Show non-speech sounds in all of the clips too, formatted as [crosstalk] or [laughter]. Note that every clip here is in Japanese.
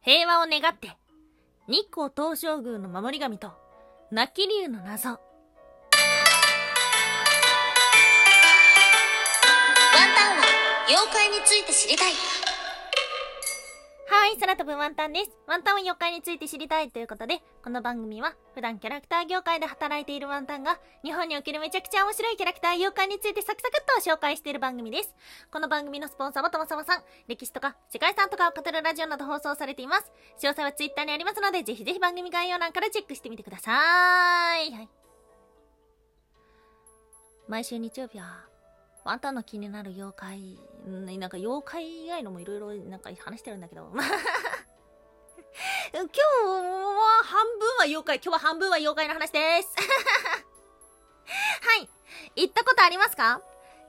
平和を願って日光東照宮の守り神と泣き竜の謎。ワンタンは妖怪について知りたい。はい、空飛ぶワンタンです。ワンタンは妖怪について知りたいということで、この番組は普段キャラクター業界で働いているワンタンが日本におけるめちゃくちゃ面白いキャラクター妖怪についてサクサクっと紹介している番組です。この番組のスポンサーはともさまさん、歴史とか世界遺産とかを語るラジオなど放送されています。詳細はツイッターにありますので、ぜひぜひ番組概要欄からチェックしてみてください。はい。毎週日曜日はワンタンの気になる妖怪、なんか妖怪以外のもいろいろなんか話してるんだけど。[laughs] 今日は半分は妖怪、今日は半分は妖怪の話です。[laughs] はい。行ったことありますか？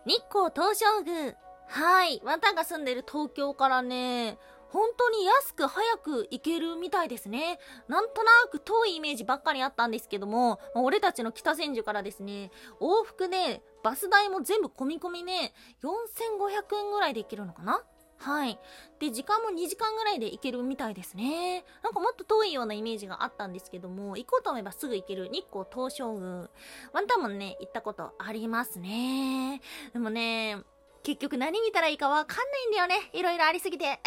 日光東照宮。はい。ワンタンが住んでる東京からね、本当に安く早く行けるみたいですね。なんとなく遠いイメージばっかりあったんですけどもま、俺たちの北千住からですね、往復でバス代も全部込み込みね、4500円ぐらいで行けるのかな？はい。で、時間も2時間ぐらいで行けるみたいですね。なんかもっと遠いようなイメージがあったんですけども、行こうと思えばすぐ行ける日光東照宮。ワンタンもね、行ったことありますね。でもね、結局何見たらいいかわかんないんだよね。いろいろありすぎて。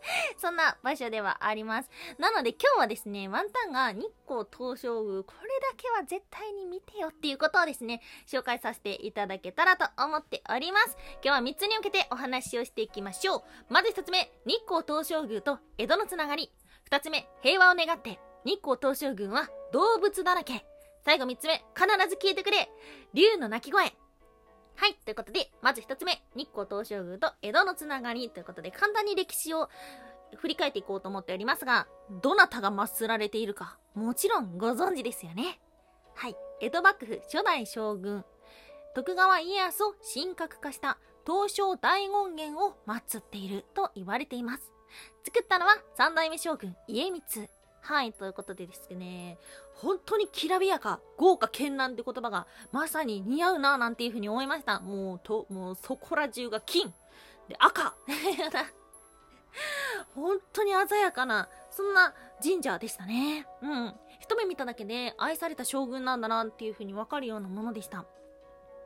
[laughs] そんな場所ではあります。なので今日はですね、ワンタンが日光東照宮、これだけは絶対に見てよっていうことをですね、紹介させていただけたらと思っております。今日は3つに分けてお話をしていきましょう。まず1つ目、日光東照宮と江戸のつながり。2つ目、平和を願って、日光東照宮は動物だらけ。最後3つ目、必ず消えてくれ。竜の鳴き声。はい。ということで、まず一つ目、日光東照宮と江戸のつながりということで、簡単に歴史を振り返っていこうと思っておりますが、どなたが祀られているか、もちろんご存知ですよね。はい。江戸幕府初代将軍、徳川家康を神格化した東照大権現を祀っていると言われています。作ったのは三代目将軍家光。はい、ということでですね、本当にきらびやか、豪華絢爛って言葉がまさに似合うななんていうふうに思いました。もう、と、もうそこら中が金。で、赤。[laughs] 本当に鮮やかな、そんな神社でしたね。うん。一目見ただけで愛された将軍なんだなっていうふうにわかるようなものでした。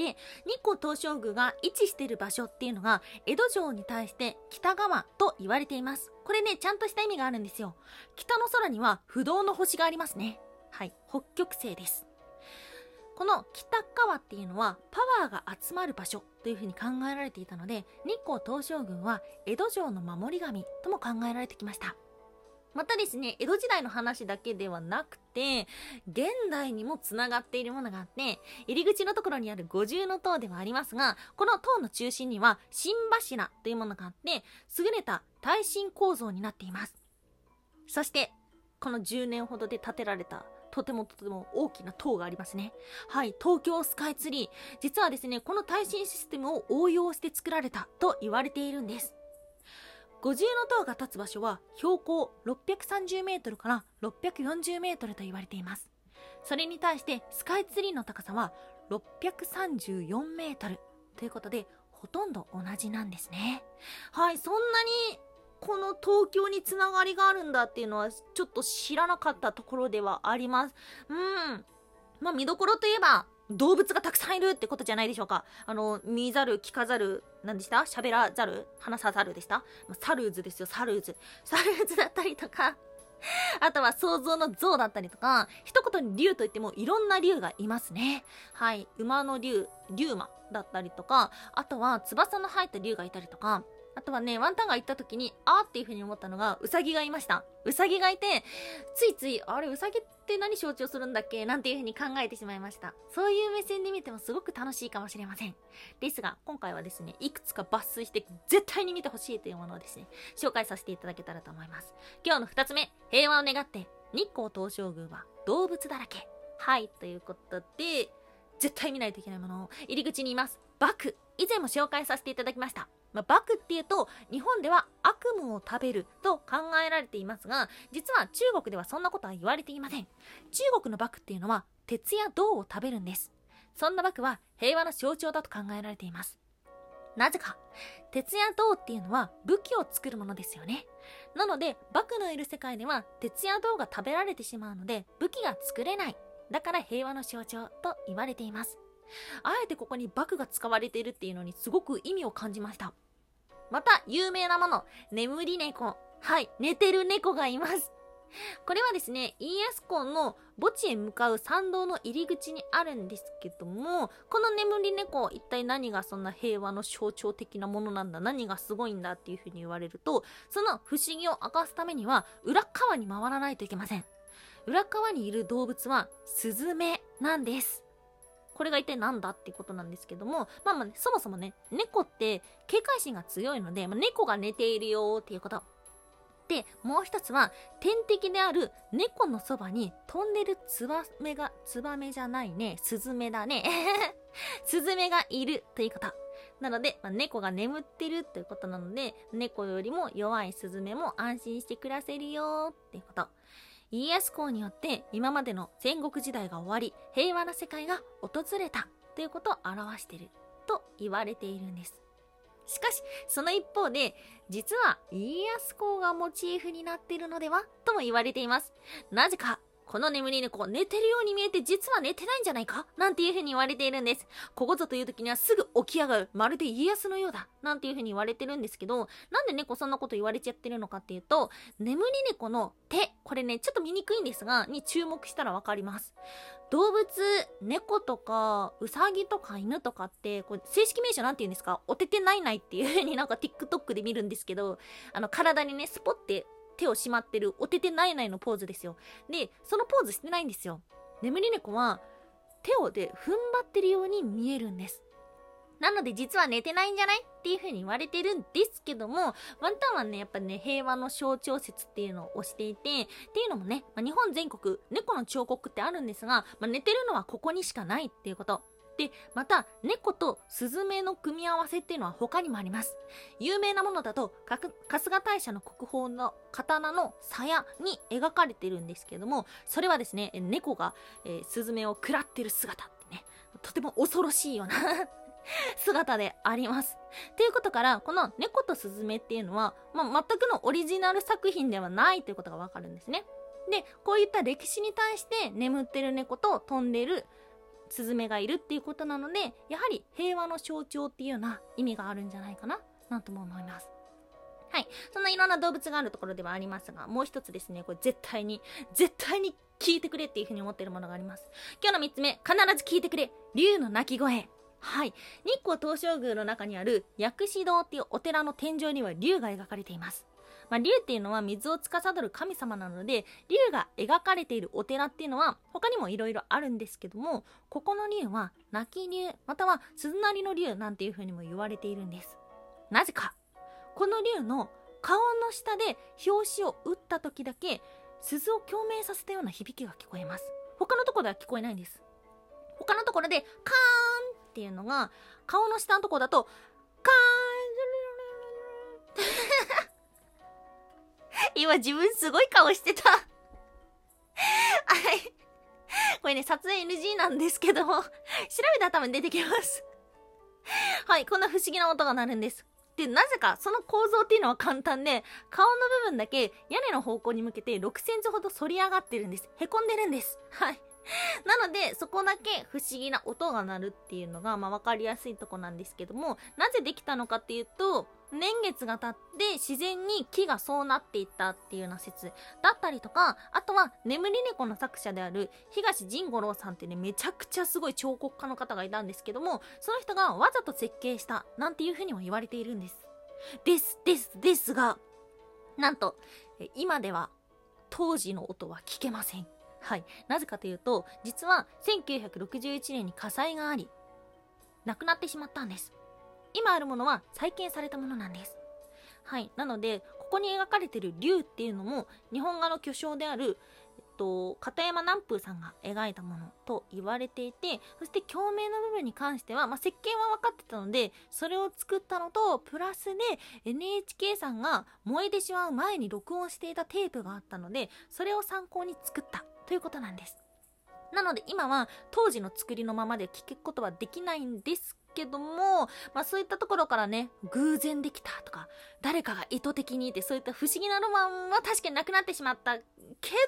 で、日光東照宮が位置している場所っていうのが、江戸城に対して北側と言われています。これね、ちゃんとした意味があるんですよ。北の空には不動の星がありますね。はい、北極星です。この北側っていうのはパワーが集まる場所というふうに考えられていたので、日光東照宮は江戸城の守り神とも考えられてきました。またですね、江戸時代の話だけではなくて、現代にも繋がっているものがあって、入り口のところにある五重の塔ではありますが、この塔の中心には新柱というものがあって、優れた耐震構造になっています。そして、この10年ほどで建てられたとてもとても大きな塔がありますね。はい、東京スカイツリー。実はですね、この耐震システムを応用して作られたと言われているんです。五重の塔が立つ場所は標高630メートルから640メートルと言われています。それに対してスカイツリーの高さは634メートルということでほとんど同じなんですね。はい、そんなにこの東京につながりがあるんだっていうのはちょっと知らなかったところではあります。うん。まあ見どころといえば動物がたくさんいるってことじゃないでしょうか。あの、見ざる、聞かざる、何でした？喋らざる話さざるでした、サルーズですよ、サルーズ。サルーズだったりとかあとは想像の像だったりとか、一言に竜といってもいろんな竜がいますね。はい。馬の竜、竜馬だったりとか、あとは翼の生えた竜がいたりとか、あとはね、ワンタンが行った時に、あーっていう風に思ったのが、ウサギがいました。ウサギがいて、ついつい、あれ、ウサギって何象徴するんだっけ？なんていう風に考えてしまいました。そういう目線で見てもすごく楽しいかもしれません。ですが、今回はですね、いくつか抜粋して絶対に見てほしいというものをですね、紹介させていただけたらと思います。今日の二つ目、平和を願って、日光東照宮は動物だらけ。はい、ということで、絶対見ないといけないものを入り口にいます。バク。以前も紹介させていただきました。まあ、バクっていうと日本では悪夢を食べると考えられていますが実は中国ではそんなことは言われていません中国のバクっていうのは鉄や銅を食べるんですそんなバクは平和の象徴だと考えられていますなぜか、鉄や銅っていうのは武器を作るものですよね。なので、バクのいる世界では鉄や銅が食べられてしまうので武器が作れない。だから平和の象徴と言われています。あえてここにバクが使われているっていうのにすごく意味を感じました。また、有名なもの、眠り猫。はい、寝てる猫がいます。これはですね、家康公の墓地へ向かう参道の入り口にあるんですけども、この眠り猫、一体何がそんな平和の象徴的なものなんだ、何がすごいんだっていうふうに言われると、その不思議を明かすためには、裏側に回らないといけません。裏側にいる動物は、スズメなんです。これが一体何だっていうことなんですけども、まあまあ、ね、そもそもね、猫って警戒心が強いので、まあ、猫が寝ているよっていうこと。で、もう一つは、天敵である猫のそばに飛んでるツバメが、ツバメじゃないね、スズメだね。[laughs] スズメがいるということ。なので、まあ、猫が眠ってるということなので、猫よりも弱いスズメも安心して暮らせるよっていうこと。家康公によって今までの戦国時代が終わり、平和な世界が訪れたということを表していると言われているんです。しかし、その一方で、実は家康公がモチーフになっているのではとも言われています。なぜか、この眠り猫、寝てるように見えて実は寝てないんじゃないか？なんていう風に言われているんです。ここぞという時にはすぐ起き上がる。まるで家康のようだ。なんていう風に言われてるんですけど、なんで猫そんなこと言われちゃってるのかっていうと、眠り猫の手、これね、ちょっと見にくいんですが、に注目したらわかります。動物、猫とか、うさぎとか犬とかって、これ正式名称なんて言うんですか？おててないないっていう風になんか TikTok で見るんですけど、あの、体にね、スポって手をしまってるおててないないのポーズですよ。で、そのポーズしてないんですよ。眠り猫は手をで踏ん張ってるように見えるんです。なので実は寝てないんじゃないっていう風に言われてるんですけども、ワンタンはね、やっぱね、平和の象徴説っていうのを推していて、っていうのもね、まあ、日本全国、猫の彫刻ってあるんですが、まあ、寝てるのはここにしかないっていうこと。で、また、猫とスズメの組み合わせっていうのは他にもあります。有名なものだと、春日大社の国宝の刀の鞘に描かれているんですけども、それはですね、猫が、えー、スズメを食らってる姿ってね、とても恐ろしいような [laughs] 姿であります。ということから、この猫とスズメっていうのは、まあ、全くのオリジナル作品ではないということがわかるんですね。で、こういった歴史に対して眠ってる猫と飛んでるスズメがいるっていうことなので、やはり平和の象徴っていうような意味があるんじゃないかな、なんとも思います。はい。そんないろんな動物があるところではありますが、もう一つですね、これ絶対に、絶対に聞いてくれっていうふうに思ってるものがあります。今日の三つ目、必ず聞いてくれ。竜の鳴き声。はい。日光東照宮の中にある薬師堂っていうお寺の天井には竜が描かれています。まあ、竜っていうのは水を司る神様なので、竜が描かれているお寺っていうのは他にも色々あるんですけども、ここの竜は泣き竜、または鈴なりの竜なんていう風にも言われているんです。なぜか、この竜の顔の下で表紙を打った時だけ、鈴を共鳴させたような響きが聞こえます。他のとこでは聞こえないんです。他のところで、カーンっていうのが、顔の下のとこだと、カーン今自分すごい顔してたはい。これね、撮影 NG なんですけども、調べたら多分出てきますはい、こんな不思議な音が鳴るんです。で、なぜか、その構造っていうのは簡単で、顔の部分だけ屋根の方向に向けて6センチほど反り上がってるんです。凹んでるんです。はい。[laughs] なので、そこだけ不思議な音が鳴るっていうのが、まあ、わかりやすいとこなんですけども、なぜできたのかっていうと、年月が経って自然に木がそうなっていったっていうような説だったりとか、あとは眠り猫の作者である東仁五郎さんってね、めちゃくちゃすごい彫刻家の方がいたんですけども、その人がわざと設計したなんていうふうにも言われているんです。です、です、ですが、なんと、今では当時の音は聞けません。はい。なぜかというと、実は1961年に火災があり、亡くなってしまったんです。今あるものは再建されたものなんです。はい。なので、ここに描かれてる竜っていうのも、日本画の巨匠である、えっと、片山南風さんが描いたものと言われていて、そして共鳴の部分に関しては、まあ、設計は分かってたので、それを作ったのと、プラスで NHK さんが燃えてしまう前に録音していたテープがあったので、それを参考に作ったということなんです。なので今は当時の作りのままで聞くことはできないんですけども、まあそういったところからね、偶然できたとか、誰かが意図的にってそういった不思議なロマンは確かになくなってしまったけ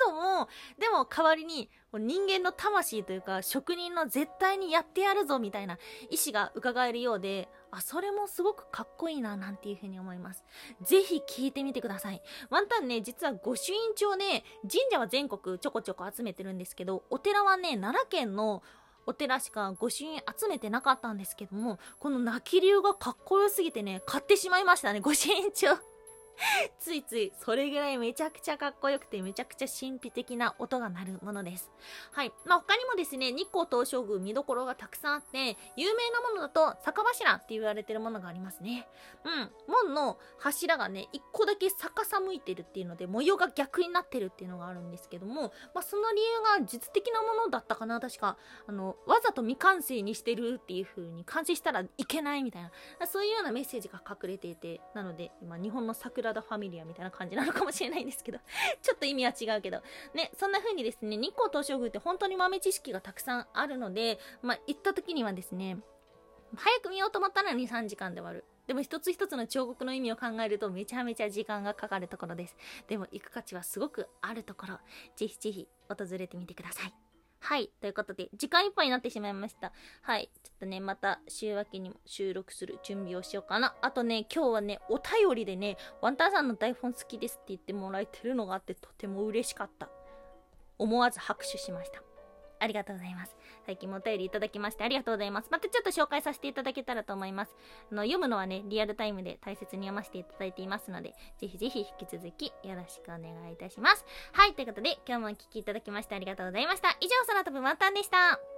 ども、でも代わりに人間の魂というか職人の絶対にやってやるぞみたいな意志が伺えるようで、あ、それもすごくかっこいいななんていうふうに思います。ぜひ聞いてみてください。ワンタンね、実は御朱印帳ね、神社は全国ちょこちょこ集めてるんですけど、お寺はね、奈良県のお寺しか御朱印集めてなかったんですけども、この泣き流がかっこよすぎてね、買ってしまいましたね、御朱印帳。[laughs] ついついそれぐらいめちゃくちゃかっこよくてめちゃくちゃ神秘的な音が鳴るものです。はい。まあ、他にもですね、日光東照宮見どころがたくさんあって、有名なものだと坂柱って言われてるものがありますね。うん。門の柱がね、一個だけ逆さ向いてるっていうので、模様が逆になってるっていうのがあるんですけども、まあ、その理由が実的なものだったかな、確か。あの、わざと未完成にしてるっていう風に完成したらいけないみたいな、そういうようなメッセージが隠れていて、なので、今日本の桜ラダファミリアみたいな感じなのかもしれないんですけど [laughs] ちょっと意味は違うけど、ね、そんな風にですね、日光東照宮って本当に豆知識がたくさんあるので、まあ、行った時にはですね、早く見ようと思ったら2、3時間で終わる。でも一つ一つの彫刻の意味を考えるとめちゃめちゃ時間がかかるところです。でも行く価値はすごくあるところ、ぜひぜひ訪れてみてください。はい。ということで、時間いっぱいになってしまいました。はい。ちょっとね、また週明けにも収録する準備をしようかな。あとね、今日はね、お便りでね、ワンタンさんの台本好きですって言ってもらえてるのがあって、とても嬉しかった。思わず拍手しました。ありがとうございます。最近もお便りいただきましてありがとうございます。またちょっと紹介させていただけたらと思います。あの、読むのはね、リアルタイムで大切に読ませていただいていますので、ぜひぜひ引き続きよろしくお願いいたします。はい、ということで今日もお聴きいただきましてありがとうございました。以上、空飛ぶワンタンでした。